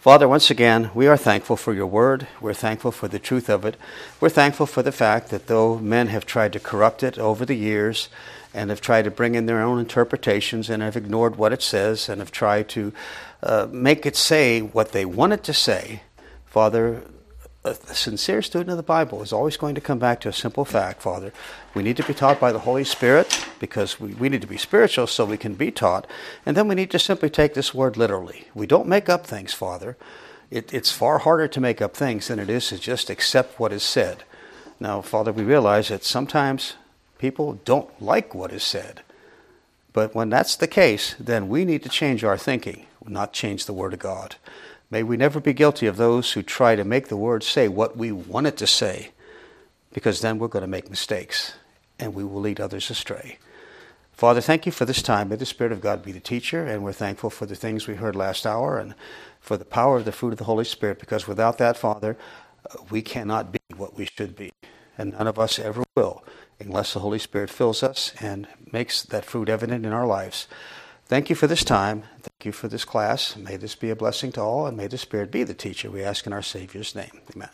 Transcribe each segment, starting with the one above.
Father, once again, we are thankful for your word. We're thankful for the truth of it. We're thankful for the fact that though men have tried to corrupt it over the years and have tried to bring in their own interpretations and have ignored what it says and have tried to uh, make it say what they want it to say, Father, a sincere student of the Bible is always going to come back to a simple fact, Father. We need to be taught by the Holy Spirit because we, we need to be spiritual so we can be taught. And then we need to simply take this word literally. We don't make up things, Father. It, it's far harder to make up things than it is to just accept what is said. Now, Father, we realize that sometimes people don't like what is said. But when that's the case, then we need to change our thinking, not change the Word of God. May we never be guilty of those who try to make the word say what we want it to say, because then we're going to make mistakes and we will lead others astray. Father, thank you for this time. May the Spirit of God be the teacher, and we're thankful for the things we heard last hour and for the power of the fruit of the Holy Spirit, because without that, Father, we cannot be what we should be, and none of us ever will unless the Holy Spirit fills us and makes that fruit evident in our lives. Thank you for this time. Thank you for this class. May this be a blessing to all, and may the Spirit be the teacher. We ask in our Savior's name. Amen.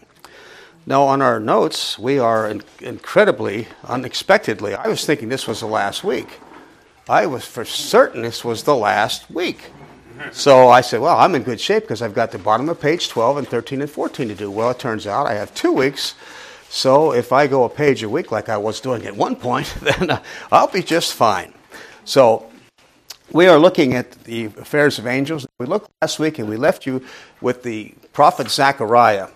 Now, on our notes, we are in- incredibly, unexpectedly, I was thinking this was the last week. I was for certain this was the last week. So I said, well, I'm in good shape because I've got the bottom of page 12 and 13 and 14 to do. Well, it turns out I have two weeks. So if I go a page a week like I was doing at one point, then uh, I'll be just fine. So we are looking at the affairs of angels. We looked last week and we left you with the prophet Zechariah.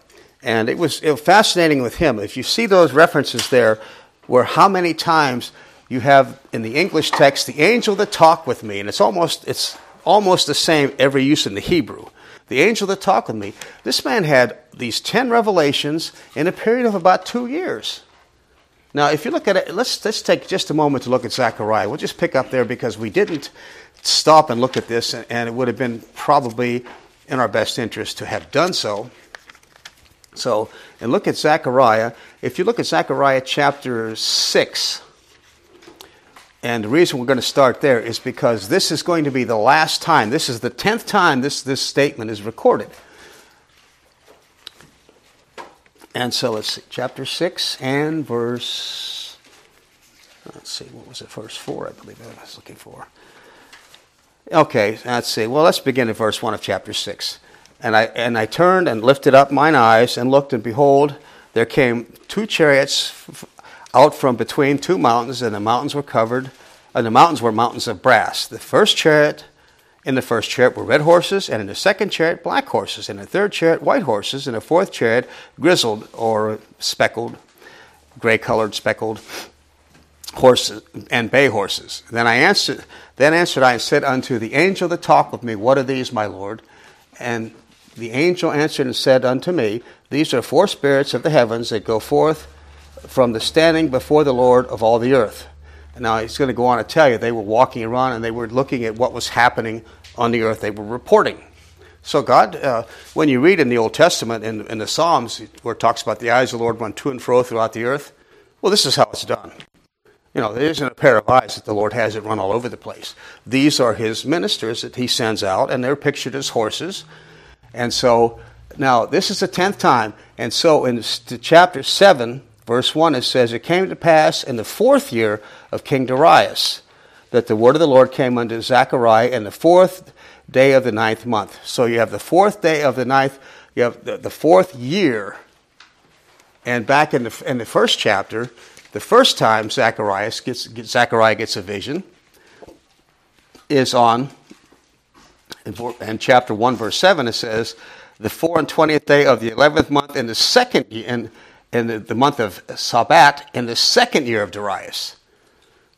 And it was, it was fascinating with him. If you see those references there, where how many times you have in the English text the angel that talked with me, and it's almost, it's almost the same every use in the Hebrew. The angel that talked with me. This man had these 10 revelations in a period of about two years. Now, if you look at it, let's, let's take just a moment to look at Zechariah. We'll just pick up there because we didn't stop and look at this, and it would have been probably in our best interest to have done so. So, and look at Zechariah. If you look at Zechariah chapter 6, and the reason we're going to start there is because this is going to be the last time, this is the 10th time this, this statement is recorded. And so let's see, chapter 6 and verse, let's see, what was it, verse 4, I believe I was looking for. Okay, let's see. Well, let's begin at verse 1 of chapter 6. And I, and I turned and lifted up mine eyes and looked, and behold, there came two chariots out from between two mountains, and the mountains were covered, and the mountains were mountains of brass. The first chariot, in the first chariot were red horses, and in the second chariot black horses, and in the third chariot white horses, and in the fourth chariot grizzled or speckled, gray colored, speckled horses and bay horses. Then I answered, then answered I and said unto the angel that talked with me, What are these, my Lord? And the angel answered and said unto me, These are four spirits of the heavens that go forth from the standing before the Lord of all the earth. Now he's going to go on to tell you they were walking around and they were looking at what was happening on the earth. They were reporting. So God, uh, when you read in the Old Testament in, in the Psalms where it talks about the eyes of the Lord run to and fro throughout the earth, well, this is how it's done. You know, there isn't a pair of eyes that the Lord has that run all over the place. These are his ministers that he sends out, and they're pictured as horses. And so, now, this is the tenth time. And so, in chapter 7, verse 1, it says, It came to pass in the fourth year of King Darius that the word of the Lord came unto Zechariah in the fourth day of the ninth month. So, you have the fourth day of the ninth, you have the, the fourth year. And back in the, in the first chapter, the first time Zacharias gets, Zachariah gets a vision is on, in, chapter 1, verse 7, it says, the four and twentieth day of the eleventh month in the second in, in the, the month of Sabat in the second year of Darius.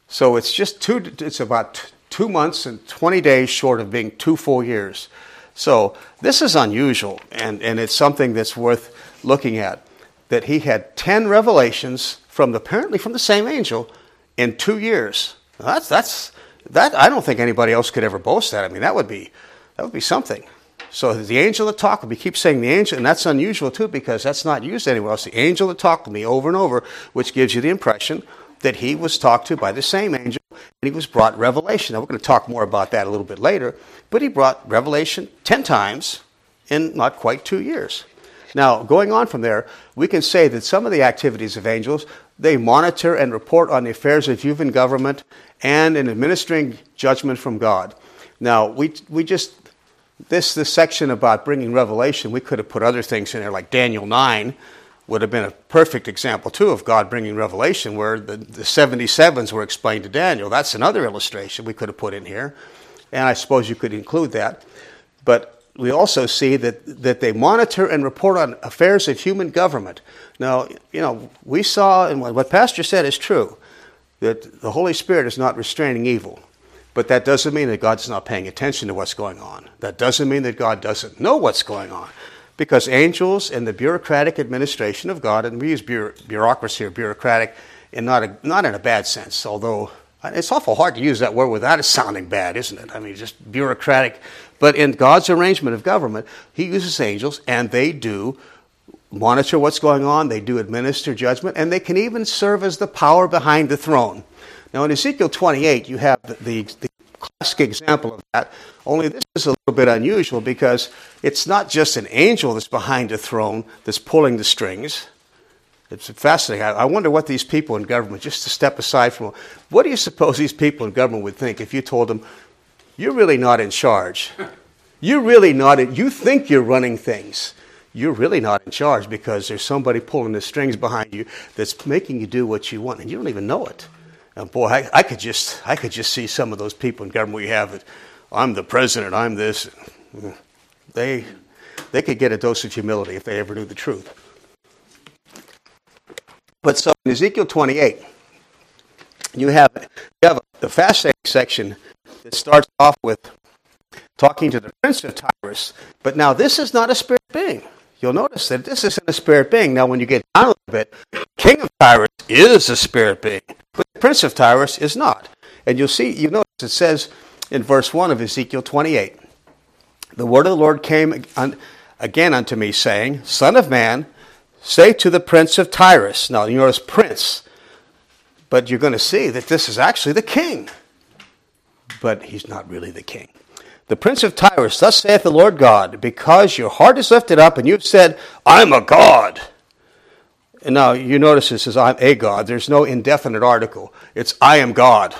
So it's just two. It's about two months and twenty days short of being two full years. So this is unusual, and, and it's something that's worth looking at. That he had ten revelations from the, apparently from the same angel in two years. That's that's that. I don't think anybody else could ever boast that. I mean, that would be that would be something. So the angel that talked with me, keep saying the angel, and that's unusual too because that's not used anywhere else. The angel that talked to me over and over, which gives you the impression that he was talked to by the same angel and he was brought revelation. Now we're going to talk more about that a little bit later, but he brought revelation ten times in not quite two years. Now, going on from there, we can say that some of the activities of angels, they monitor and report on the affairs of human government and in administering judgment from God. Now, we, we just, this, this section about bringing revelation, we could have put other things in there, like Daniel 9 would have been a perfect example, too, of God bringing revelation, where the, the 77s were explained to Daniel. That's another illustration we could have put in here. And I suppose you could include that. But we also see that, that they monitor and report on affairs of human government. Now, you know, we saw, and what Pastor said is true, that the Holy Spirit is not restraining evil. But that doesn't mean that God's not paying attention to what's going on. That doesn't mean that God doesn't know what's going on. Because angels and the bureaucratic administration of God, and we use bureaucracy or bureaucratic in not, a, not in a bad sense, although it's awful hard to use that word without it sounding bad, isn't it? I mean, just bureaucratic. But in God's arrangement of government, He uses angels, and they do monitor what's going on, they do administer judgment, and they can even serve as the power behind the throne. Now, in Ezekiel 28, you have the, the, the classic example of that, only this is a little bit unusual because it's not just an angel that's behind the throne that's pulling the strings. It's fascinating. I wonder what these people in government, just to step aside from, what do you suppose these people in government would think if you told them, you're really not in charge? You're really not, in, you think you're running things. You're really not in charge because there's somebody pulling the strings behind you that's making you do what you want, and you don't even know it. And boy, I, I could just, I could just see some of those people in government we have that, I'm the president, I'm this. They, they could get a dose of humility if they ever knew the truth. But so in Ezekiel 28, you have, you have the fascinating section that starts off with talking to the prince of Tyrus. But now this is not a spirit being. You'll notice that this isn't a spirit being. Now, when you get down a little bit, king of Tyrus is a spirit being, but the prince of Tyrus is not. And you'll see, you notice it says in verse 1 of Ezekiel 28 The word of the Lord came again unto me, saying, Son of man, Say to the prince of Tyrus. Now, you notice prince, but you're going to see that this is actually the king. But he's not really the king. The prince of Tyrus, thus saith the Lord God, because your heart is lifted up and you've said, I'm a God. And now you notice it says, I'm a God. There's no indefinite article. It's I am God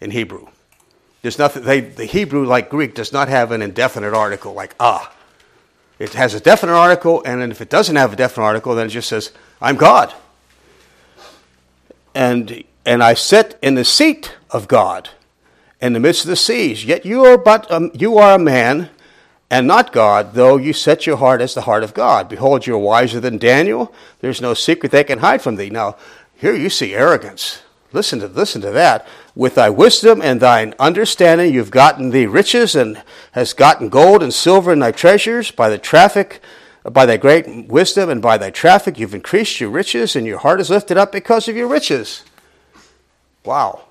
in Hebrew. There's nothing, they, the Hebrew, like Greek, does not have an indefinite article like ah. It has a definite article, and if it doesn't have a definite article, then it just says, I'm God. And, and I sit in the seat of God in the midst of the seas. Yet you are but um, you are a man and not God, though you set your heart as the heart of God. Behold, you are wiser than Daniel. There's no secret they can hide from thee. Now, here you see arrogance. Listen to listen to that. With thy wisdom and thine understanding, you've gotten thee riches and has gotten gold and silver in thy treasures. By the traffic, by thy great wisdom and by thy traffic, you've increased your riches, and your heart is lifted up because of your riches. Wow.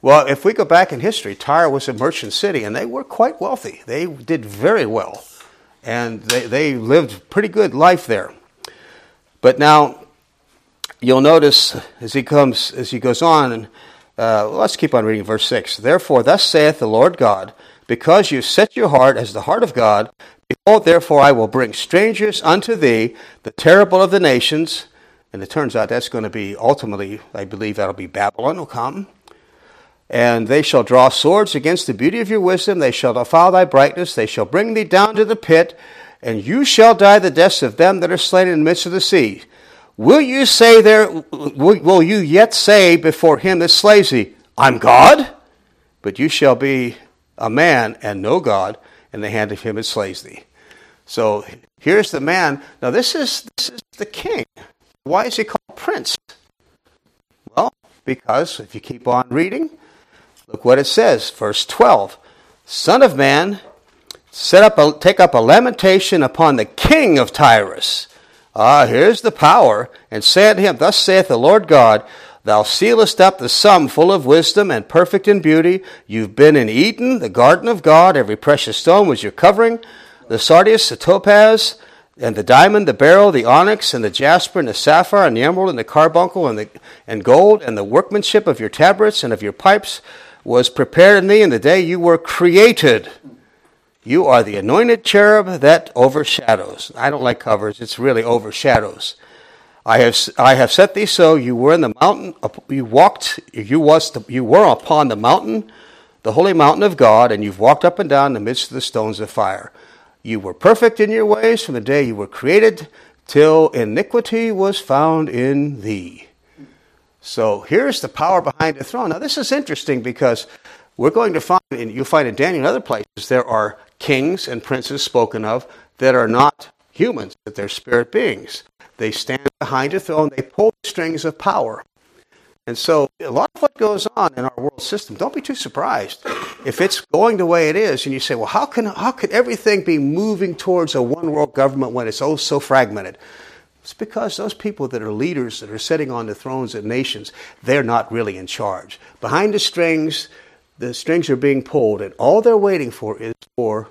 Well, if we go back in history, Tyre was a merchant city, and they were quite wealthy. They did very well, and they, they lived pretty good life there. But now you'll notice as he comes as he goes on and uh, let's keep on reading verse 6 therefore thus saith the lord god because you set your heart as the heart of god behold therefore i will bring strangers unto thee the terrible of the nations. And it turns out that's going to be ultimately i believe that'll be babylon will come. And they shall draw swords against the beauty of your wisdom. They shall defile thy brightness. They shall bring thee down to the pit and you shall die the deaths of them that are slain in the midst of the sea Will you say there, will you yet say before him that slays thee, I'm God? But you shall be a man and no God in the hand of him that slays thee. So here's the man. Now this is this is the king. Why is he called prince? Well, because if you keep on reading, look what it says, verse 12. Son of man, set up a, take up a lamentation upon the king of Tyrus Ah, here's the power. And say unto him, Thus saith the Lord God, Thou sealest up the sum full of wisdom and perfect in beauty. You've been in Eden, the garden of God. Every precious stone was your covering. The sardius, the topaz, and the diamond, the beryl, the onyx, and the jasper, and the sapphire, and the emerald, and the carbuncle, and, the, and gold, and the workmanship of your tabrets and of your pipes was prepared in thee in the day you were created. You are the anointed cherub that overshadows. I don't like covers, it's really overshadows. I have, I have set thee so. You were in the mountain, you walked, you, was the, you were upon the mountain, the holy mountain of God, and you've walked up and down in the midst of the stones of fire. You were perfect in your ways from the day you were created till iniquity was found in thee. So here's the power behind the throne. Now, this is interesting because we're going to find, and you'll find in Daniel and other places, there are kings and princes spoken of that are not humans, that they're spirit beings. They stand behind a throne, they pull the strings of power. And so, a lot of what goes on in our world system, don't be too surprised if it's going the way it is, and you say, well, how can, how can everything be moving towards a one world government when it's oh so fragmented? It's because those people that are leaders that are sitting on the thrones of nations, they're not really in charge. Behind the strings, the strings are being pulled, and all they're waiting for is for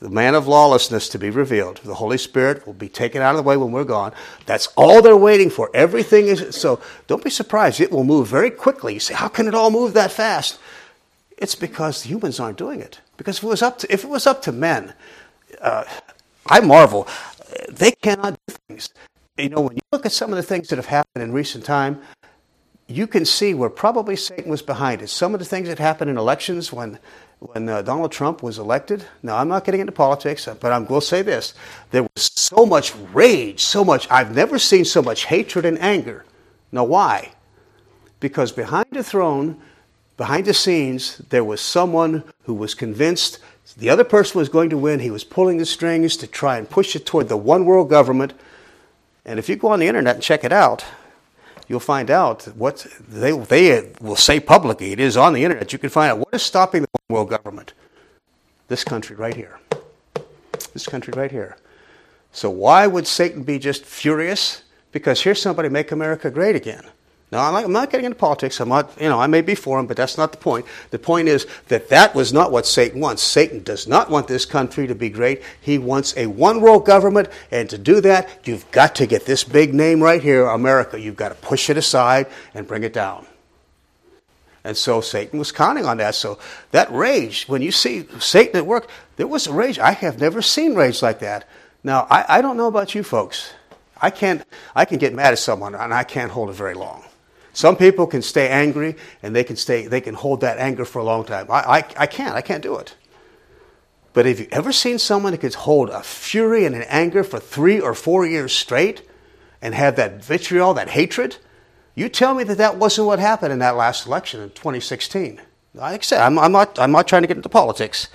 the man of lawlessness to be revealed. The Holy Spirit will be taken out of the way when we're gone. That's all they're waiting for. Everything is so. Don't be surprised. It will move very quickly. You say, how can it all move that fast? It's because humans aren't doing it. Because if it was up to, if it was up to men, uh, I marvel. They cannot do things. You know, when you look at some of the things that have happened in recent time, you can see where probably Satan was behind it. Some of the things that happened in elections when when uh, Donald Trump was elected. Now, I'm not getting into politics, but I will say this: there was so much rage, so much. I've never seen so much hatred and anger. Now, why? Because behind the throne, behind the scenes, there was someone who was convinced the other person was going to win. He was pulling the strings to try and push it toward the one world government. And if you go on the internet and check it out, you'll find out what they, they will say publicly. It is on the internet. You can find out what is stopping the world government. This country right here. This country right here. So why would Satan be just furious? Because here's somebody make America great again. Now, I'm not, getting into politics. I'm not, you know, I may be for him, but that's not the point. The point is that that was not what Satan wants. Satan does not want this country to be great. He wants a one world government, and to do that, you've got to get this big name right here, America. You've got to push it aside and bring it down. And so Satan was counting on that. So that rage, when you see Satan at work, there was a rage. I have never seen rage like that. Now, I, I don't know about you folks. I can't, I can get mad at someone and I can't hold it very long. Some people can stay angry and they can stay, they can hold that anger for a long time. I, I, I can't, I can't do it. But have you ever seen someone that could hold a fury and an anger for three or four years straight and have that vitriol, that hatred? You tell me that that wasn't what happened in that last election in 2016. Like I said, I'm, I'm, not, I'm not trying to get into politics,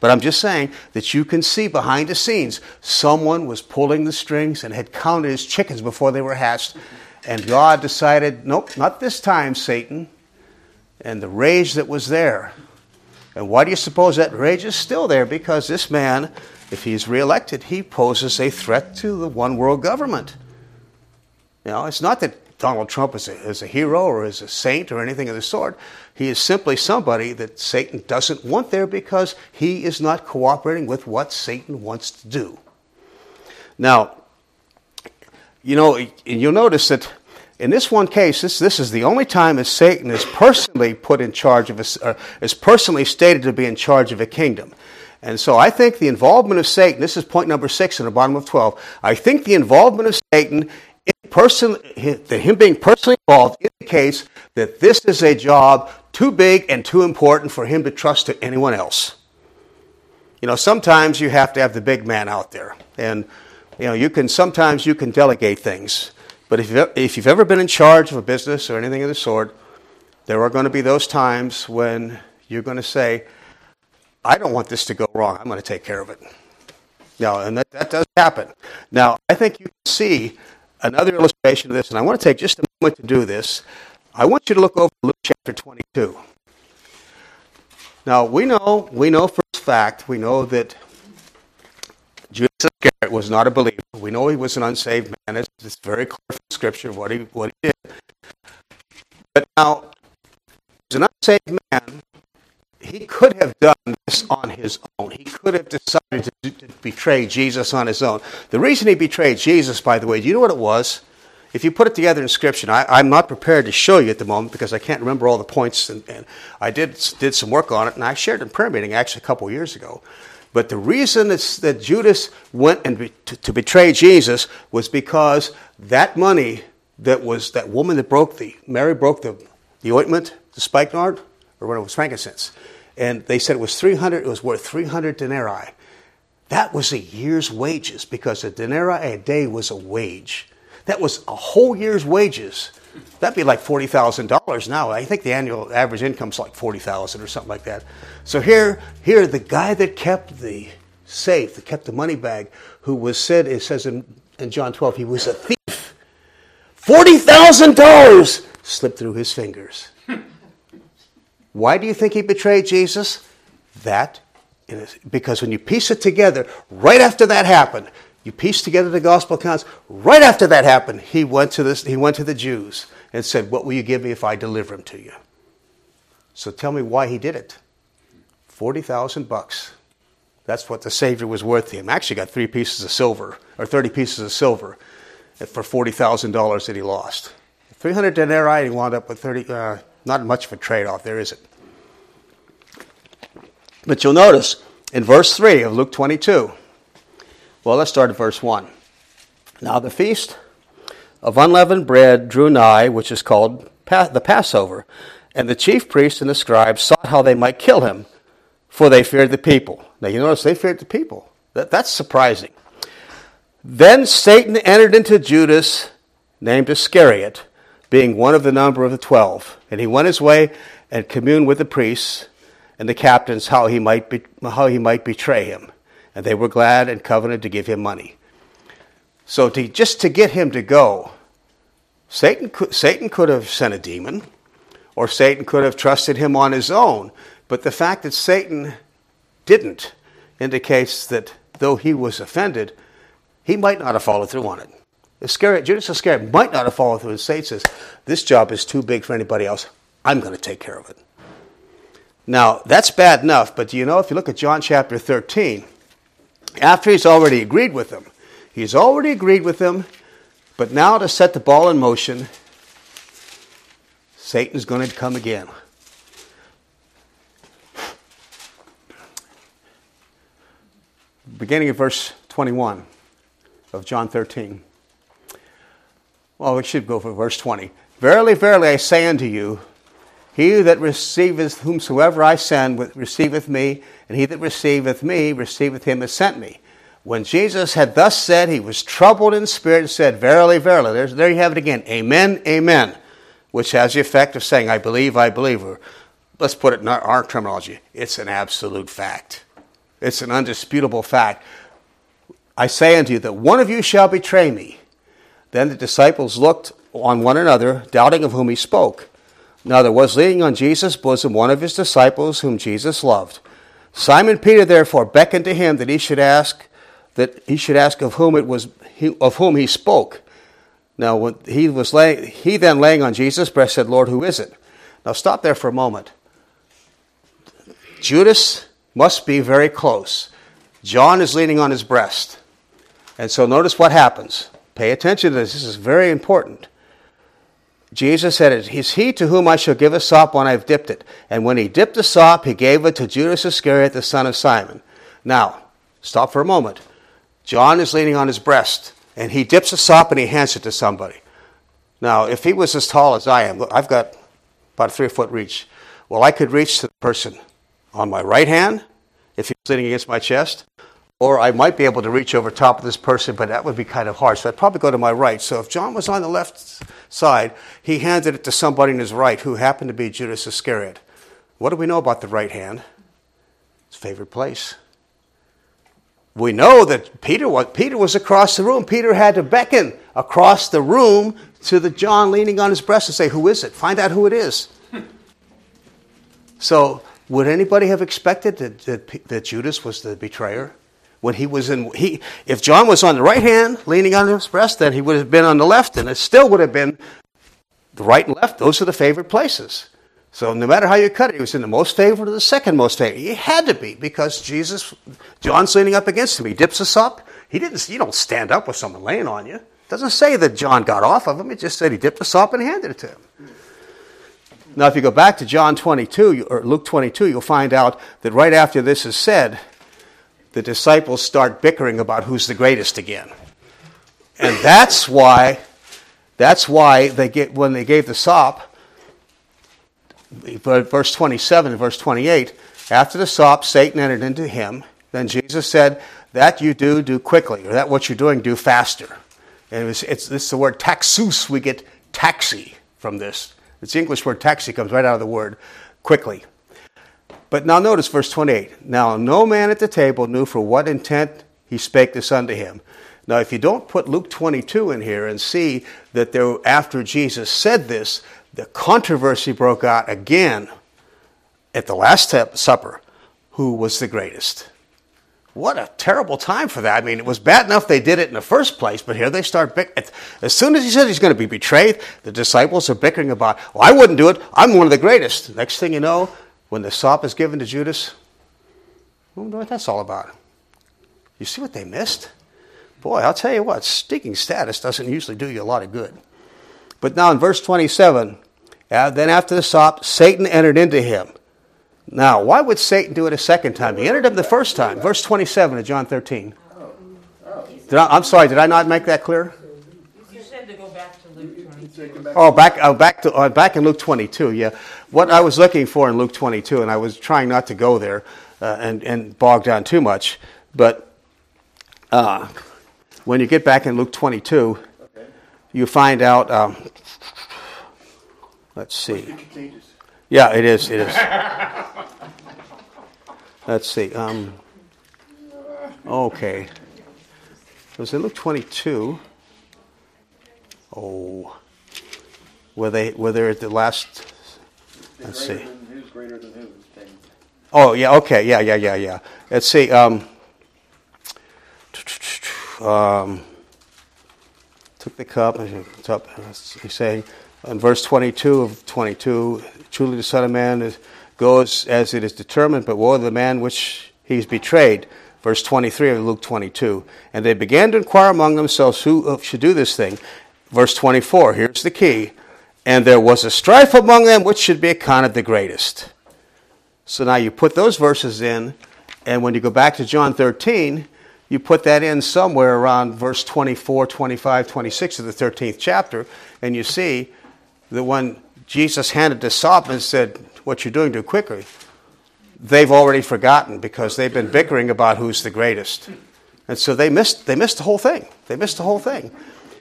but I'm just saying that you can see behind the scenes someone was pulling the strings and had counted his chickens before they were hatched and God decided, nope, not this time, Satan. And the rage that was there. And why do you suppose that rage is still there? Because this man, if he's reelected, he poses a threat to the one world government. You know, it's not that Donald Trump is a, is a hero or is a saint or anything of the sort. He is simply somebody that Satan doesn't want there because he is not cooperating with what Satan wants to do. Now, you know, you'll notice that in this one case, this, this is the only time that Satan is personally put in charge of, a, is personally stated to be in charge of a kingdom. And so I think the involvement of Satan, this is point number six in the bottom of 12, I think the involvement of Satan, in person, that him being personally involved, indicates that this is a job too big and too important for him to trust to anyone else. You know, sometimes you have to have the big man out there. And you know, you can sometimes you can delegate things, but if you've, if you've ever been in charge of a business or anything of the sort, there are going to be those times when you're going to say, "I don't want this to go wrong. I'm going to take care of it." Now, and that, that does happen. Now, I think you can see another illustration of this, and I want to take just a moment to do this. I want you to look over Luke chapter 22. Now, we know, we know for fact, we know that Judas Iscariot was not a believer. We know he was an unsaved man. It's, it's very clear from Scripture what he, what he did. But now, as an unsaved man, he could have done this on his own. He could have decided to, to, betray Jesus on his own. The reason he betrayed Jesus, by the way, do you know what it was? If you put it together in Scripture, I, am not prepared to show you at the moment because I can't remember all the points, and, and, I did did some work on it, and I shared in prayer meeting actually a couple years ago. But the reason that Judas went and be, to, to, betray Jesus was because that money that was that woman that broke the Mary broke the, the ointment, the spikenard, or when it was frankincense, and they said it was three hundred. It was worth three hundred denarii. That was a year's wages because a denarii a day was a wage. That was a whole year's wages. That'd be like forty thousand dollars now. I think the annual average income's like forty thousand or something like that. So here, here, the guy that kept the safe, that kept the money bag, who was said, it says in, in John twelve, he was a thief. Forty thousand dollars slipped through his fingers. Why do you think he betrayed Jesus? That because when you piece it together, right after that happened, you piece together the gospel accounts. Right after that happened, he went to this. He went to the Jews and said, "What will you give me if I deliver him to you?" So tell me why he did it. Forty thousand bucks. That's what the Savior was worth to him. Actually, got three pieces of silver or thirty pieces of silver for forty thousand dollars that he lost. Three hundred denarii. He wound up with thirty. Uh, not much of a trade-off. There isn't. But you'll notice in verse 3 of Luke 22, well, let's start at verse 1. Now the feast of unleavened bread drew nigh, which is called the Passover. And the chief priests and the scribes sought how they might kill him, for they feared the people. Now you notice they feared the people. That, that's surprising. Then Satan entered into Judas, named Iscariot, being one of the number of the twelve. And he went his way and communed with the priests and the captains how he might, be, how he might betray him and they were glad and covenanted to give him money. So to, just to get him to go, Satan could, Satan could have sent a demon, or Satan could have trusted him on his own. But the fact that Satan didn't indicates that though he was offended, he might not have followed through on it. Iscariot, Judas Iscariot might not have followed through and Satan says, This job is too big for anybody else. I'm going to take care of it. Now, that's bad enough, but you know, if you look at John chapter 13, after he's already agreed with them. He's already agreed with them, but now to set the ball in motion, Satan's going to come again. Beginning of verse 21 of John 13. Well, we should go for verse 20. Verily, verily, I say unto you, he that receiveth whomsoever I send receiveth me, and he that receiveth me receiveth him that sent me. When Jesus had thus said, he was troubled in spirit and said, Verily, verily. There's, there you have it again. Amen, amen. Which has the effect of saying, I believe, I believe. Or let's put it in our, our terminology. It's an absolute fact. It's an undisputable fact. I say unto you that one of you shall betray me. Then the disciples looked on one another, doubting of whom he spoke. Now there was leaning on Jesus' bosom one of his disciples whom Jesus loved. Simon Peter therefore beckoned to him that he should ask that he should ask of whom it was of whom he spoke. Now when he was laying, he then laying on Jesus' breast said, Lord, who is it? Now stop there for a moment. Judas must be very close. John is leaning on his breast. And so notice what happens. Pay attention to this. This is very important. Jesus said, It is he to whom I shall give a sop when I've dipped it. And when he dipped the sop, he gave it to Judas Iscariot, the son of Simon. Now, stop for a moment. John is leaning on his breast, and he dips a sop and he hands it to somebody. Now, if he was as tall as I am, I've got about a three foot reach. Well, I could reach the person on my right hand if he was leaning against my chest, or I might be able to reach over top of this person, but that would be kind of hard. So I'd probably go to my right. So if John was on the left side, he handed it to somebody in his right who happened to be Judas Iscariot. What do we know about the right hand? His favorite place. We know that Peter was, Peter was across the room. Peter had to beckon across the room to the John leaning on his breast and say, Who is it? Find out who it is. so, would anybody have expected that, that, that Judas was the betrayer? When he was in he if John was on the right hand leaning on his breast, then he would have been on the left, and it still would have been the right and left. Those are the favorite places. So no matter how you cut it, he was in the most favored or the second most favored. He had to be because Jesus, John's leaning up against him. He dips a sop. He didn't. You don't stand up with someone laying on you. It doesn't say that John got off of him. It just said he dipped a sop and handed it to him. Now, if you go back to John 22 or Luke 22, you'll find out that right after this is said, the disciples start bickering about who's the greatest again. And that's why that's why they get when they gave the sop verse 27 and verse 28 after the sop Satan entered into him then Jesus said that you do do quickly or that what you're doing do faster. And it's this the word taxus we get taxi from this. It's the English word taxi comes right out of the word quickly. But now notice verse 28. Now no man at the table knew for what intent he spake this unto him. Now, if you don't put Luke 22 in here and see that there, after Jesus said this, the controversy broke out again at the Last Supper who was the greatest. What a terrible time for that. I mean, it was bad enough they did it in the first place, but here they start. As soon as he said he's going to be betrayed, the disciples are bickering about, well, I wouldn't do it. I'm one of the greatest. Next thing you know, when the sop is given to Judas, I wonder what that's all about. You see what they missed? Boy, I'll tell you what, stinking status doesn't usually do you a lot of good. But now in verse 27, uh, then after the sop, Satan entered into him. Now, why would Satan do it a second time? He entered him the first time. Verse 27 of John 13. Did I, I'm sorry, did I not make that clear? Oh, back, oh, back to uh, back in Luke 22. Yeah, what I was looking for in Luke 22, and I was trying not to go there uh, and and bog down too much. But uh, when you get back in Luke 22, okay. you find out. Um, let's see. Yeah, it is. It is. let's see. Um, okay. Was it Luke 22? Oh were they were they at the last? Let's see. who's greater than who? Oh yeah, okay, yeah, yeah, yeah, yeah. Let's see. Um, um, took the cup and he's saying in verse 22 of 22 truly the son of man is, goes as it is determined but woe to the man which he's betrayed verse 23 of luke 22 and they began to inquire among themselves who should do this thing verse 24 here's the key and there was a strife among them which should be accounted the greatest. So now you put those verses in, and when you go back to John 13, you put that in somewhere around verse 24, 25, 26 of the 13th chapter, and you see that when Jesus handed the sop and said, What you're doing, do quicker, they've already forgotten because they've been bickering about who's the greatest. And so they missed, they missed the whole thing. They missed the whole thing.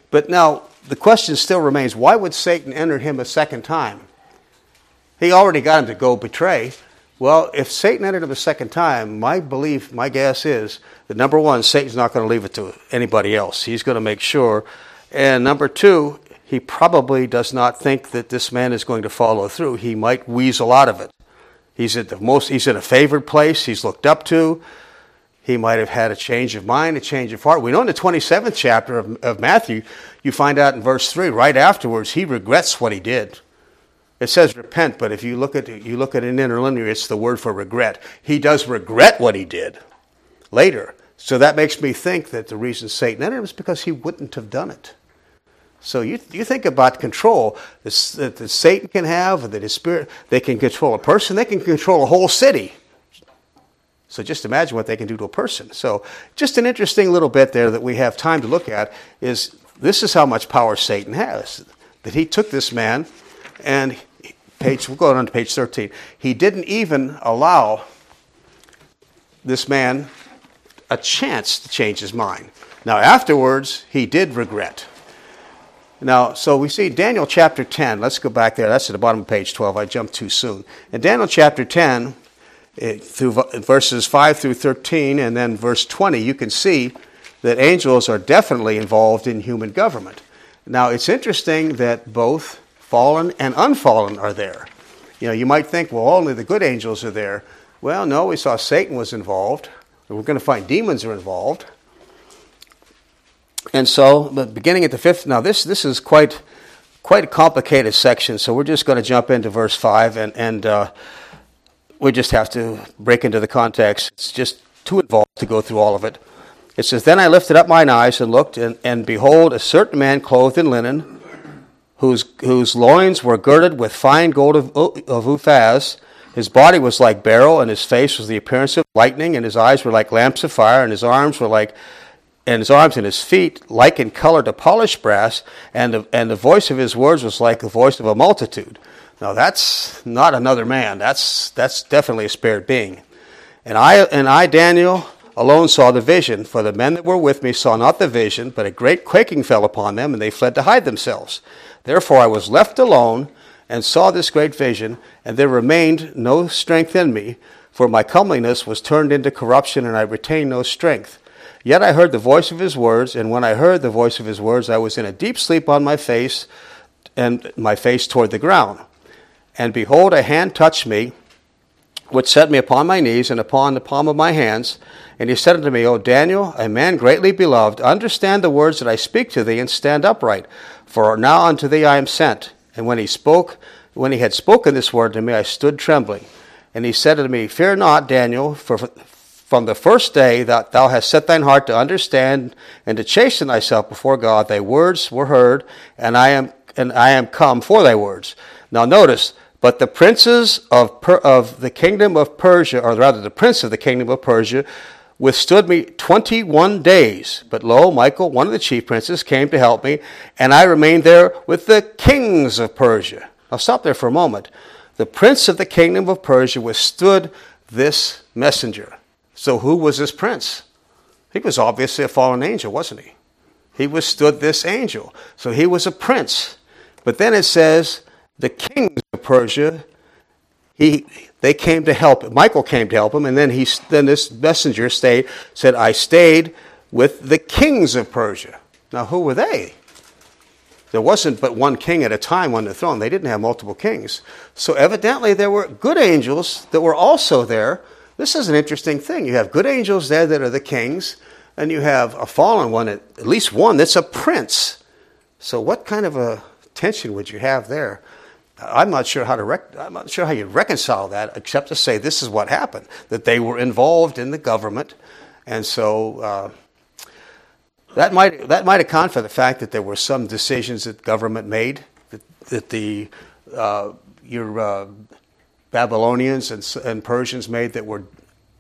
But now, the question still remains why would Satan enter him a second time? He already got him to go betray. Well, if Satan entered him a second time, my belief, my guess is that number one, Satan's not going to leave it to anybody else. He's going to make sure. And number two, he probably does not think that this man is going to follow through. He might weasel out of it. He's at the most he's in a favored place, he's looked up to. He might have had a change of mind, a change of heart. We know in the 27th chapter of, of Matthew, you find out in verse 3, right afterwards, he regrets what he did. It says repent, but if you look at you look at an interlinear, it's the word for regret. He does regret what he did later. So that makes me think that the reason Satan entered was because he wouldn't have done it. So you, you think about control that, that Satan can have, that his spirit, they can control a person, they can control a whole city. So just imagine what they can do to a person. So just an interesting little bit there that we have time to look at is this is how much power Satan has. That he took this man and page we'll go on to page 13. He didn't even allow this man a chance to change his mind. Now afterwards he did regret. Now, so we see Daniel chapter 10. Let's go back there. That's at the bottom of page 12. I jumped too soon. In Daniel chapter 10, it, through verses 5 through 13 and then verse 20, you can see that angels are definitely involved in human government. Now, it's interesting that both fallen and unfallen are there. You know, you might think, well, only the good angels are there. Well, no, we saw Satan was involved. We're going to find demons are involved. And so, but beginning at the fifth, now this this is quite quite a complicated section. So we're just going to jump into verse five and and. Uh, we just have to break into the context. It's just too involved to go through all of it. It says, Then I lifted up mine eyes and looked, and, and behold, a certain man clothed in linen, whose, whose loins were girded with fine gold of, of Uphaz, His body was like beryl, and his face was the appearance of lightning, and his eyes were like lamps of fire, and his arms were like and his arms and his feet like in color to polished brass, and the, and the voice of his words was like the voice of a multitude. Now that's not another man. That's that's definitely a spirit being. And I and I Daniel alone saw the vision, for the men that were with me saw not the vision, but a great quaking fell upon them, and they fled to hide themselves. Therefore I was left alone and saw this great vision, and there remained no strength in me, for my comeliness was turned into corruption, and I retained no strength. Yet I heard the voice of his words, and when I heard the voice of his words, I was in a deep sleep on my face, and my face toward the ground. And behold, a hand touched me, which set me upon my knees and upon the palm of my hands. And he said unto me, O Daniel, a man greatly beloved, understand the words that I speak to thee, and stand upright, for now unto thee I am sent. And when he spoke, when he had spoken this word to me, I stood trembling. And he said unto me, Fear not, Daniel, for from the first day that thou hast set thine heart to understand and to chasten thyself before God, thy words were heard, and I am and I am come for thy words. Now notice, but the princes of, per, of the kingdom of Persia, or rather the prince of the kingdom of Persia, withstood me 21 days. But lo, Michael, one of the chief princes, came to help me, and I remained there with the kings of Persia. I'll stop there for a moment. The prince of the kingdom of Persia withstood this messenger. So, who was this prince? He was obviously a fallen angel, wasn't he? He withstood this angel. So, he was a prince. But then it says, the kings of Persia he they came to help. Michael came to help him, and then he then this messenger stayed said, "I stayed with the kings of Persia." Now, who were they? There wasn't but one king at a time on the throne. They didn't have multiple kings. So evidently there were good angels that were also there. This is an interesting thing. You have good angels there that are the kings, and you have a fallen one, at least one that's a prince. So what kind of a tension would you have there? I'm not sure how to rec- I'm not sure how you reconcile that, except to say this is what happened: that they were involved in the government, and so uh, that might that might account for the fact that there were some decisions that government made that, that the uh, your uh, Babylonians and, and Persians made that were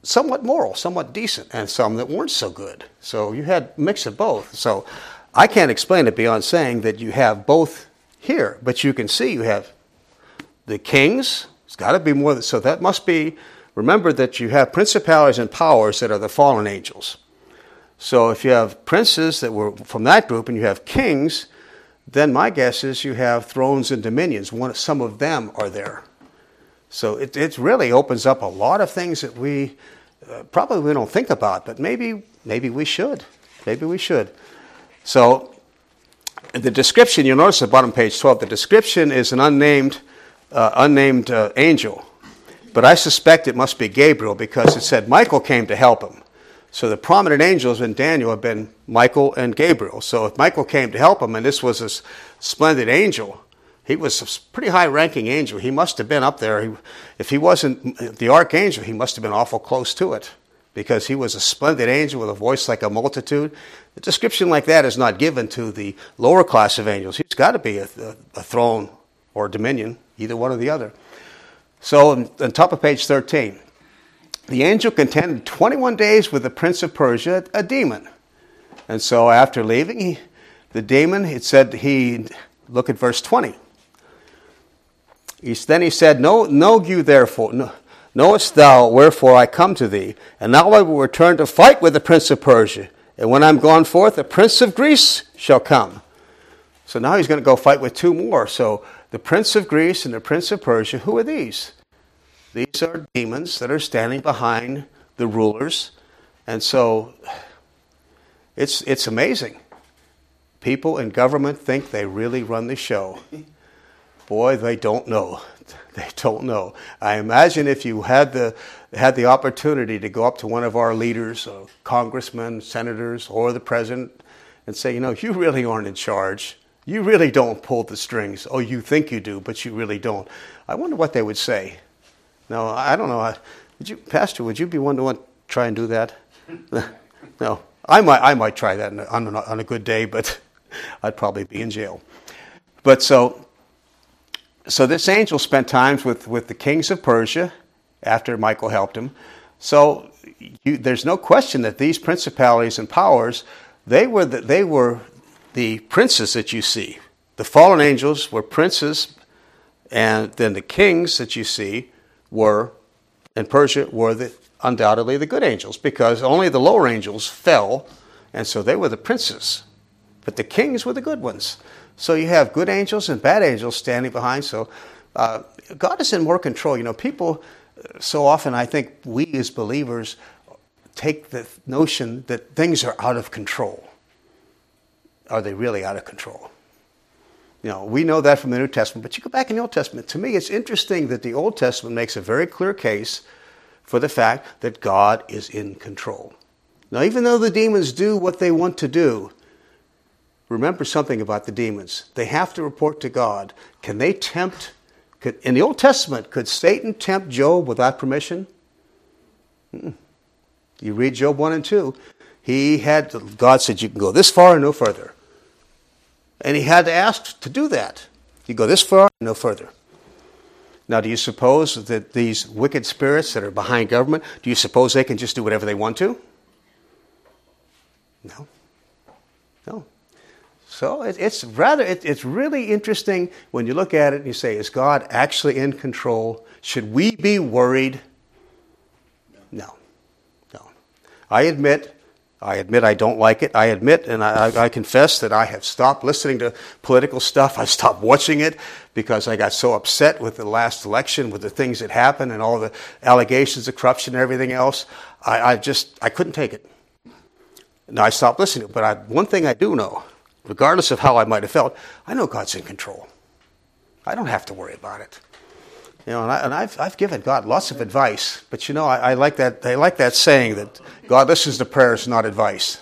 somewhat moral, somewhat decent, and some that weren't so good. So you had a mix of both. So I can't explain it beyond saying that you have both here, but you can see you have the kings. It's got to be more. So that must be. Remember that you have principalities and powers that are the fallen angels. So if you have princes that were from that group and you have kings, then my guess is you have thrones and dominions. One, some of them are there. So it, it really opens up a lot of things that we uh, probably we don't think about, but maybe maybe we should. Maybe we should. So the description, you'll notice at the bottom page 12, the description is an unnamed uh, unnamed uh, angel. But I suspect it must be Gabriel because it said Michael came to help him. So the prominent angels in Daniel have been Michael and Gabriel. So if Michael came to help him and this was a splendid angel, he was a pretty high ranking angel. He must have been up there. He, if he wasn't the archangel, he must have been awful close to it because he was a splendid angel with a voice like a multitude. A description like that is not given to the lower class of angels. He's got to be a, a, a throne or dominion either one or the other. So, on, on top of page 13, the angel contended 21 days with the prince of Persia, a demon. And so, after leaving, he, the demon, it said he, look at verse 20. He, then he said, Know, know you therefore, know, knowest thou wherefore I come to thee? And now I will return to fight with the prince of Persia. And when I'm gone forth, the prince of Greece shall come. So now he's going to go fight with two more. So the prince of Greece and the prince of Persia, who are these? These are demons that are standing behind the rulers. And so it's, it's amazing. People in government think they really run the show. Boy, they don't know. They don't know. I imagine if you had the, had the opportunity to go up to one of our leaders, uh, congressmen, senators, or the president, and say, you know, you really aren't in charge. You really don't pull the strings. Oh, you think you do, but you really don't. I wonder what they would say. No, I don't know. Would you, Pastor, would you be one to want try and do that? no. I might, I might try that on a, on a good day, but I'd probably be in jail. But so, so this angel spent times with, with the kings of Persia, after Michael helped him. So you, there's no question that these principalities and powers, they were the, they were the princes that you see. The fallen angels were princes, and then the kings that you see were, in Persia, were the, undoubtedly the good angels, because only the lower angels fell, and so they were the princes. But the kings were the good ones. So you have good angels and bad angels standing behind. So uh, God is in more control. You know, people, so often I think we as believers take the notion that things are out of control. Are they really out of control? You know, we know that from the New Testament, but you go back in the Old Testament. To me, it's interesting that the Old Testament makes a very clear case for the fact that God is in control. Now, even though the demons do what they want to do, remember something about the demons. They have to report to God. Can they tempt? Could, in the Old Testament, could Satan tempt Job without permission? You read Job 1 and 2. He had, God said, you can go this far and no further. And he had to ask to do that. You go this far, no further. Now, do you suppose that these wicked spirits that are behind government, do you suppose they can just do whatever they want to? No. No. So it, it's rather, it, it's really interesting when you look at it and you say, is God actually in control? Should we be worried? No. No. I admit I admit I don't like it. I admit and I, I, confess that I have stopped listening to political stuff. I stopped watching it because I got so upset with the last election, with the things that happened and all the allegations of corruption and everything else. I, I just, I couldn't take it. Now I stopped listening. But I, one thing I do know, regardless of how I might have felt, I know God's in control. I don't have to worry about it. You know, and, I, have I've given God lots of advice, but you know, I, I, like that, I like that saying that God listens to prayers, not advice.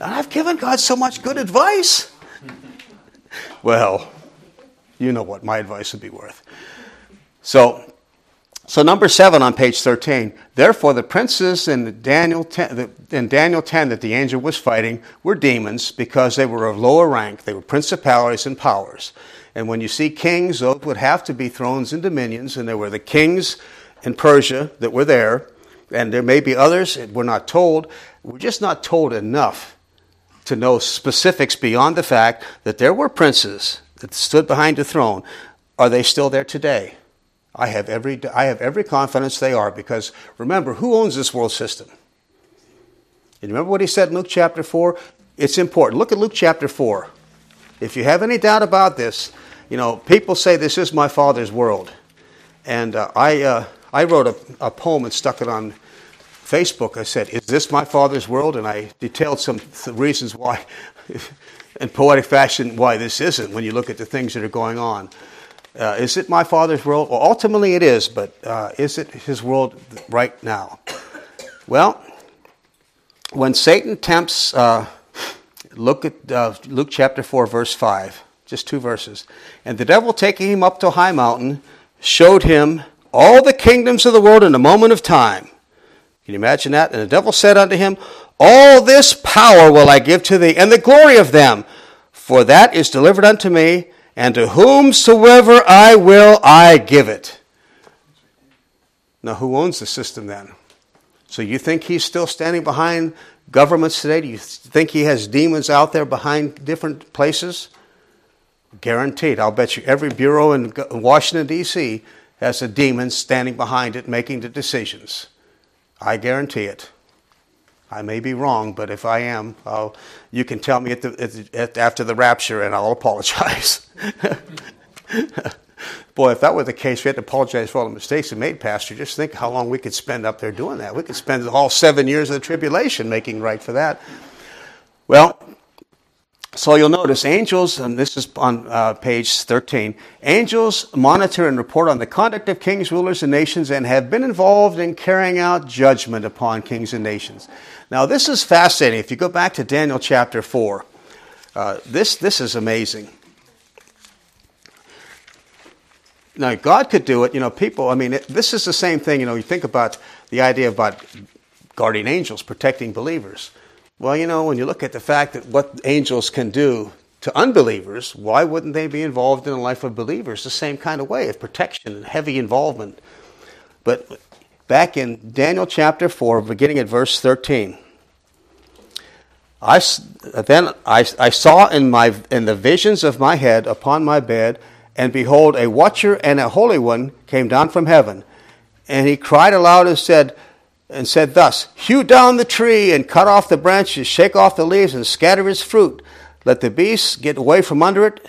And I've given God so much good advice. well, you know what my advice would be worth. So, so number seven on page 13. Therefore, the princes in Daniel 10, in Daniel 10 that the angel was fighting were demons because they were of lower rank. They were principalities and powers. And when you see kings, those would have to be thrones and dominions, and there were the kings in Persia that were there, and there may be others, we're not told. We're just not told enough to know specifics beyond the fact that there were princes that stood behind the throne. Are they still there today? I have every, I have every confidence they are because remember, who owns this world system? You remember what he said in Luke chapter 4? It's important. Look at Luke chapter 4. If you have any doubt about this, you know, people say this is my father's world. And uh, I, uh, I wrote a, a, poem and stuck it on Facebook. I said, Is this my father's world? And I detailed some th- reasons why, in poetic fashion, why this isn't when you look at the things that are going on. Uh, is it my father's world? Well, ultimately it is, but uh, is it his world right now? Well, when Satan tempts uh, Look at uh, Luke chapter 4, verse 5. Just two verses. And the devil, taking him up to a high mountain, showed him all the kingdoms of the world in a moment of time. Can you imagine that? And the devil said unto him, All this power will I give to thee, and the glory of them, for that is delivered unto me, and to whomsoever I will, I give it. Now, who owns the system then? So you think he's still standing behind governments today? Do you think he has demons out there behind different places? Guaranteed. I'll bet you every bureau in Washington, D.C. has a demon standing behind it making the decisions. I guarantee it. I may be wrong, but if I am, I'll, you can tell me at the, at, after the rapture and I'll apologize. Boy, if that were the case, we had to apologize for all the mistakes we made, Pastor. Just think how long we could spend up there doing that. We could spend all seven years of the tribulation making right for that. Well, so you'll notice angels, and this is on uh, page 13, angels monitor and report on the conduct of kings, rulers, and nations and have been involved in carrying out judgment upon kings and nations. Now, this is fascinating. If you go back to Daniel chapter 4, uh, this, this is amazing. Now, God could do it. You know, people, I mean, it, this is the same thing. You know, you think about the idea about guardian angels protecting believers. Well, you know, when you look at the fact that what angels can do to unbelievers, why wouldn't they be involved in the life of believers the same kind of way of protection and heavy involvement? But back in Daniel chapter 4, beginning at verse 13. I, then I, I saw in, my, in the visions of my head upon my bed, and behold, a watcher and a holy one came down from heaven. And he cried aloud and said, and said thus, Hew down the tree and cut off the branches, shake off the leaves and scatter its fruit. Let the beasts get away from under it,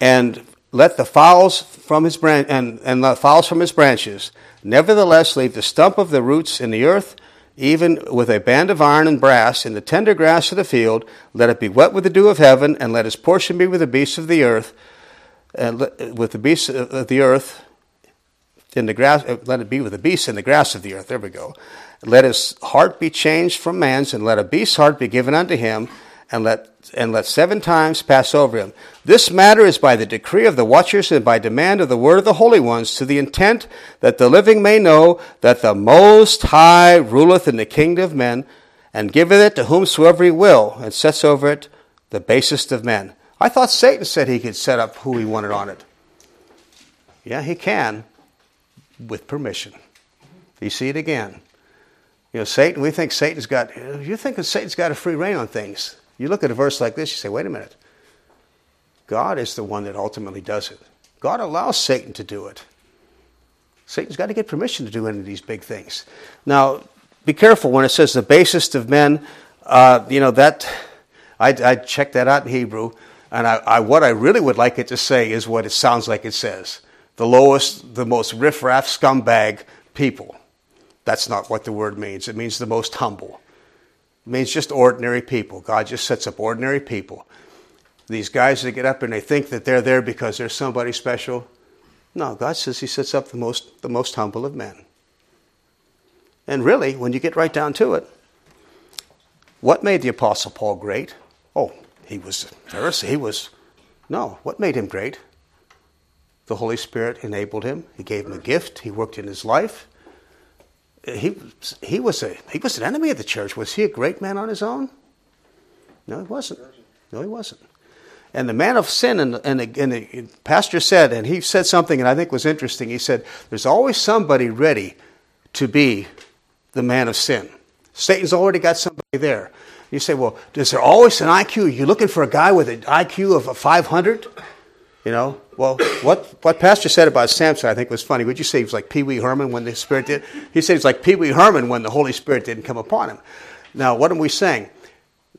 and let the fowls from his branch and, and the fowls from his branches. Nevertheless, leave the stump of the roots in the earth, even with a band of iron and brass, in the tender grass of the field. Let it be wet with the dew of heaven, and let his portion be with the beasts of the earth, and with the beasts of the earth in the grass. Uh, let it be with the beasts in the grass of the earth. There we go. Let his heart be changed from man's, and let a beast's heart be given unto him, and let and let seven times pass over him. This matter is by the decree of the watchers and by demand of the word of the holy ones, to the intent that the living may know that the Most High ruleth in the kingdom of men, and giveth it to whomsoever he will, and sets over it the basest of men. I thought Satan said he could set up who he wanted on it. Yeah, he can, with permission. You see it again. You know, Satan, we think Satan's got, you think Satan's got a free rein on things. You look at a verse like this, you say, wait a minute. God is the one that ultimately does it. God allows Satan to do it. Satan's got to get permission to do any of these big things. Now, be careful when it says the basest of men. Uh, you know, that, I, I checked that out in Hebrew, and I, I, what I really would like it to say is what it sounds like it says the lowest, the most riffraff, scumbag people. That's not what the word means. It means the most humble. It means just ordinary people. God just sets up ordinary people. These guys that get up and they think that they're there because they're somebody special. No, God says He sets up the most, the most humble of men. And really, when you get right down to it, what made the Apostle Paul great? He was Pharisee. He was. No, what made him great? The Holy Spirit enabled him. He gave him a gift. He worked in his life he, he, was a, he was an enemy of the church. Was he a great man on his own? No, he wasn't. No, he wasn't. And the man of sin, and, and, the, and the pastor said, and he said something that I think was interesting. He said, There's always somebody ready to be the man of sin. Satan's already got somebody there. You say, Well, is there always an IQ? Are You're looking for a guy with an IQ of a 500? You know, well, what, what Pastor said about Samson, I think, was funny. Would you say he was like Pee Wee Herman when the Spirit did? He he's like Pee Wee Herman when the Holy Spirit didn't come upon him. Now, what are we saying?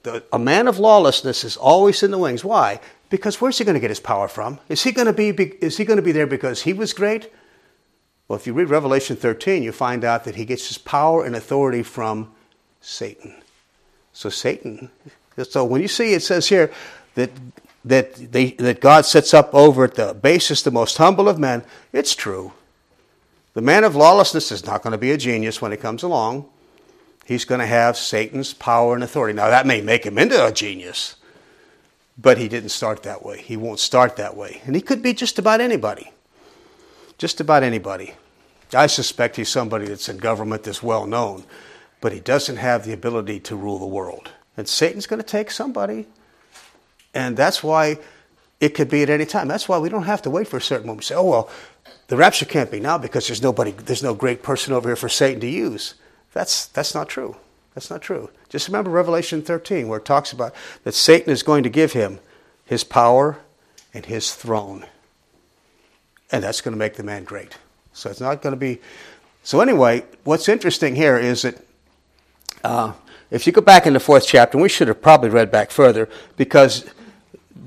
The, a man of lawlessness is always in the wings. Why? Because where's he going to get his power from? Is he going to be, is he going to be there because he was great? Well, if you read Revelation 13, you find out that he gets his power and authority from Satan. So Satan. So when you see it says here that that, they, that God sets up over at the basis the most humble of men, it's true. The man of lawlessness is not going to be a genius when he comes along. He's going to have Satan's power and authority. Now, that may make him into a genius, but he didn't start that way. He won't start that way. And he could be just about anybody. Just about anybody. I suspect he's somebody that's in government that's well known, but he doesn't have the ability to rule the world. And Satan's going to take somebody and that's why it could be at any time. That's why we don't have to wait for a certain moment. Say, oh, well, the rapture can't be now because there's nobody, there's no great person over here for Satan to use. That's, that's not true. That's not true. Just remember Revelation 13, where it talks about that Satan is going to give him his power and his throne. And that's going to make the man great. So it's not going to be. So, anyway, what's interesting here is that uh, if you go back in the fourth chapter, we should have probably read back further, because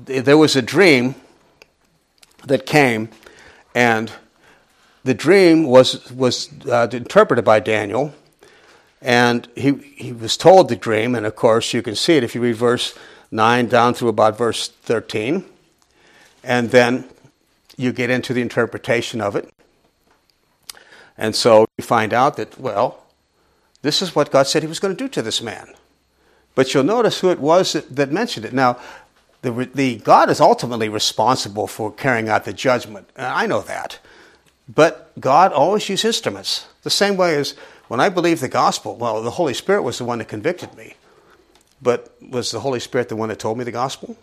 there was a dream that came, and the dream was, was uh, interpreted by Daniel, and he, he was told the dream, and of course, you can see it if you read verse 9 down through about verse 13, and then you get into the interpretation of it. And so you find out that, well, this is what God said He was going to do to this man. But you'll notice who it was that, that mentioned it. Now, the, the God is ultimately responsible for carrying out the judgment. I know that. But God always uses instruments. The same way as when I believed the gospel, well, the Holy Spirit was the one that convicted me. But was the Holy Spirit the one that told me the gospel?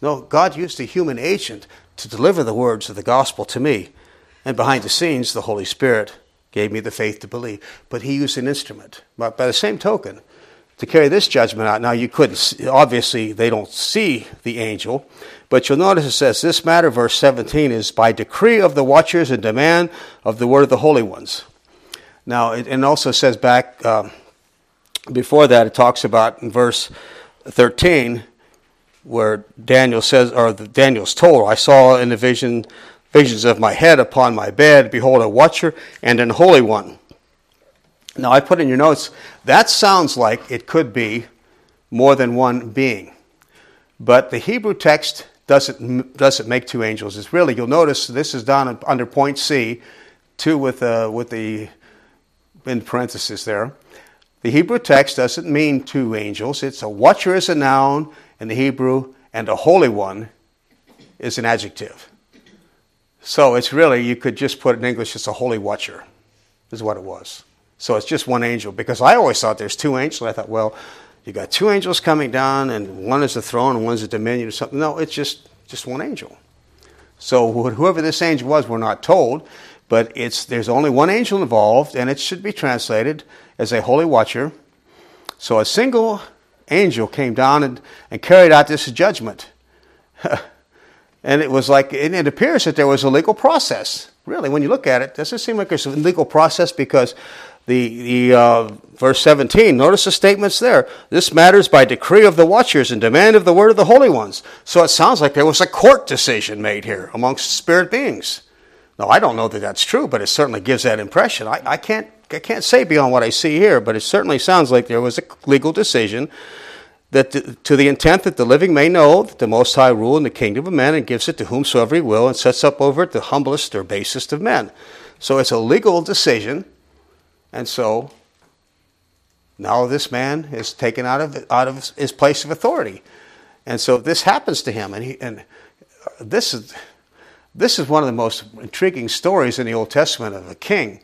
No, God used a human agent to deliver the words of the gospel to me. And behind the scenes, the Holy Spirit gave me the faith to believe. But he used an instrument. But by the same token, to carry this judgment out, now you couldn't, obviously, they don't see the angel, but you'll notice it says, This matter, verse 17, is by decree of the watchers and demand of the word of the holy ones. Now, it, and also says back um, before that, it talks about in verse 13, where Daniel says, or Daniel's told, I saw in the vision visions of my head upon my bed, behold, a watcher and an holy one. Now, I put in your notes, that sounds like it could be more than one being. But the Hebrew text doesn't, doesn't make two angels. It's really, you'll notice this is done under point C, two with, uh, with the, in parenthesis there. The Hebrew text doesn't mean two angels. It's a watcher is a noun in the Hebrew, and a holy one is an adjective. So it's really, you could just put in English, it's a holy watcher, is what it was. So it's just one angel. Because I always thought there's two angels. I thought, well, you got two angels coming down, and one is a throne and one's a dominion or something. No, it's just, just one angel. So whoever this angel was, we're not told, but it's, there's only one angel involved, and it should be translated as a holy watcher. So a single angel came down and, and carried out this judgment. And it was like, and it appears that there was a legal process. Really, when you look at it, does it seem like there's a legal process because the, the uh, verse 17, notice the statements there. This matters by decree of the watchers and demand of the word of the holy ones. So it sounds like there was a court decision made here amongst spirit beings. Now, I don't know that that's true, but it certainly gives that impression. I, I, can't, I can't say beyond what I see here, but it certainly sounds like there was a legal decision that to the intent that the living may know that the Most High rule in the kingdom of men and gives it to whomsoever he will and sets up over it the humblest or basest of men. So it's a legal decision, and so now this man is taken out of out of his place of authority, and so this happens to him, and he and uh, this is this is one of the most intriguing stories in the Old Testament of a king.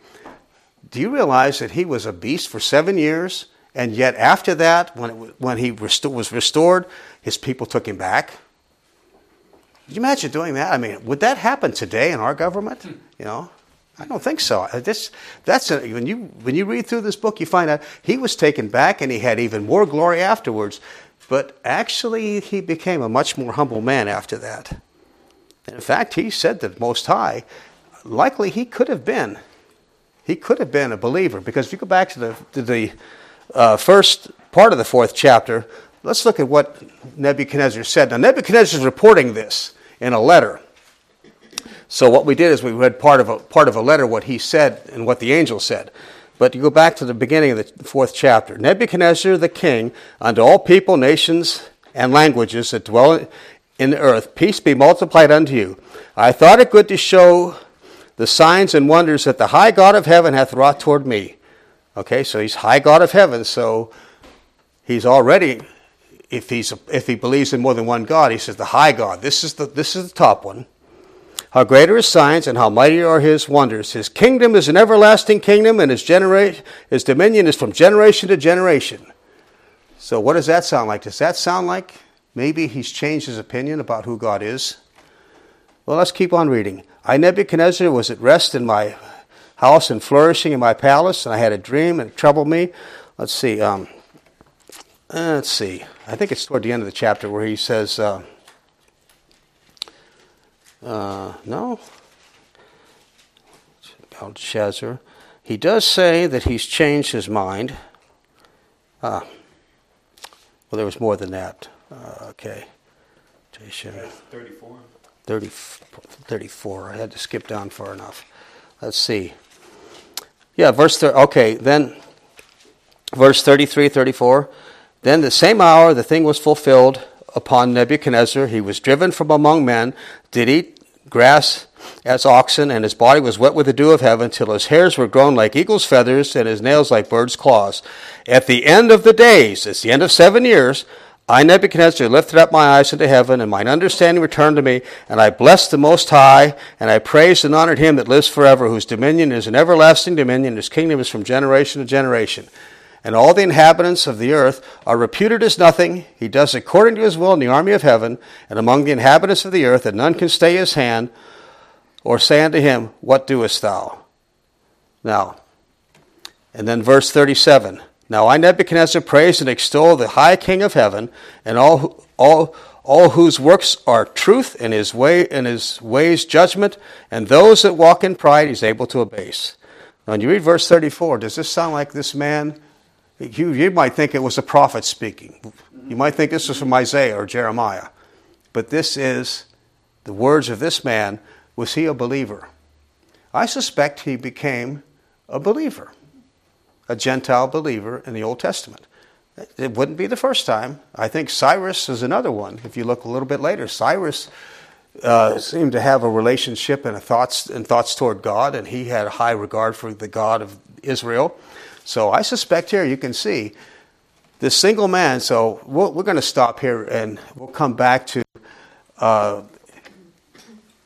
Do you realize that he was a beast for seven years? And yet, after that, when, it, when he was restored, his people took him back. Could you imagine doing that? I mean, would that happen today in our government? You know, I don't think so. This, that's a, when you when you read through this book, you find out he was taken back, and he had even more glory afterwards. But actually, he became a much more humble man after that. And in fact, he said that Most High, likely he could have been, he could have been a believer because if you go back to the to the uh, first part of the fourth chapter, let's look at what Nebuchadnezzar said. Now, Nebuchadnezzar is reporting this in a letter. So what we did is we read part of a, part of a letter, what he said and what the angel said. But you go back to the beginning of the fourth chapter. Nebuchadnezzar the king, unto all people, nations, and languages that dwell in the earth, peace be multiplied unto you. I thought it good to show the signs and wonders that the high God of heaven hath wrought toward me. Okay, so he's high God of heaven, so he's already, if, he's, if he believes in more than one God, he says the high God. This is the, this is the top one. How great are his signs and how mighty are his wonders. His kingdom is an everlasting kingdom, and his, genera- his dominion is from generation to generation. So, what does that sound like? Does that sound like maybe he's changed his opinion about who God is? Well, let's keep on reading. I, Nebuchadnezzar, was at rest in my house and flourishing in my palace, and I had a dream and it troubled me. Let's see. Um, uh, let's see. I think it's toward the end of the chapter where he says, uh, uh, no, Belshazzar. He does say that he's changed his mind. Ah, well, there was more than that. Uh, okay. 34. 30, 34. I had to skip down far enough. Let's see. Yeah, verse thir- okay, then verse 33, 34. Then the same hour the thing was fulfilled upon Nebuchadnezzar. He was driven from among men, did eat grass as oxen, and his body was wet with the dew of heaven, till his hairs were grown like eagle's feathers, and his nails like birds' claws. At the end of the days, it's the end of seven years, I, Nebuchadnezzar, lifted up my eyes unto heaven, and mine understanding returned to me, and I blessed the Most High, and I praised and honored him that lives forever, whose dominion is an everlasting dominion, his kingdom is from generation to generation. And all the inhabitants of the earth are reputed as nothing. He does according to his will in the army of heaven, and among the inhabitants of the earth, and none can stay his hand, or say unto him, What doest thou? Now, and then verse 37. Now I, Nebuchadnezzar, praise and extol the high King of heaven, and all, all, all whose works are truth, and his, way, and his ways judgment, and those that walk in pride he's able to abase. Now, when you read verse 34, does this sound like this man? You, you might think it was a prophet speaking. You might think this was from Isaiah or Jeremiah. But this is the words of this man. Was he a believer? I suspect he became a believer a Gentile believer in the Old Testament. It wouldn't be the first time. I think Cyrus is another one. If you look a little bit later, Cyrus uh, seemed to have a relationship and thoughts and thoughts toward God, and he had a high regard for the God of Israel. So I suspect here you can see this single man. So we we are going to stop here, and we'll come back to uh,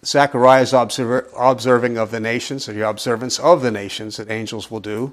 Zechariah's observer, observing of the nations, or the observance of the nations that angels will do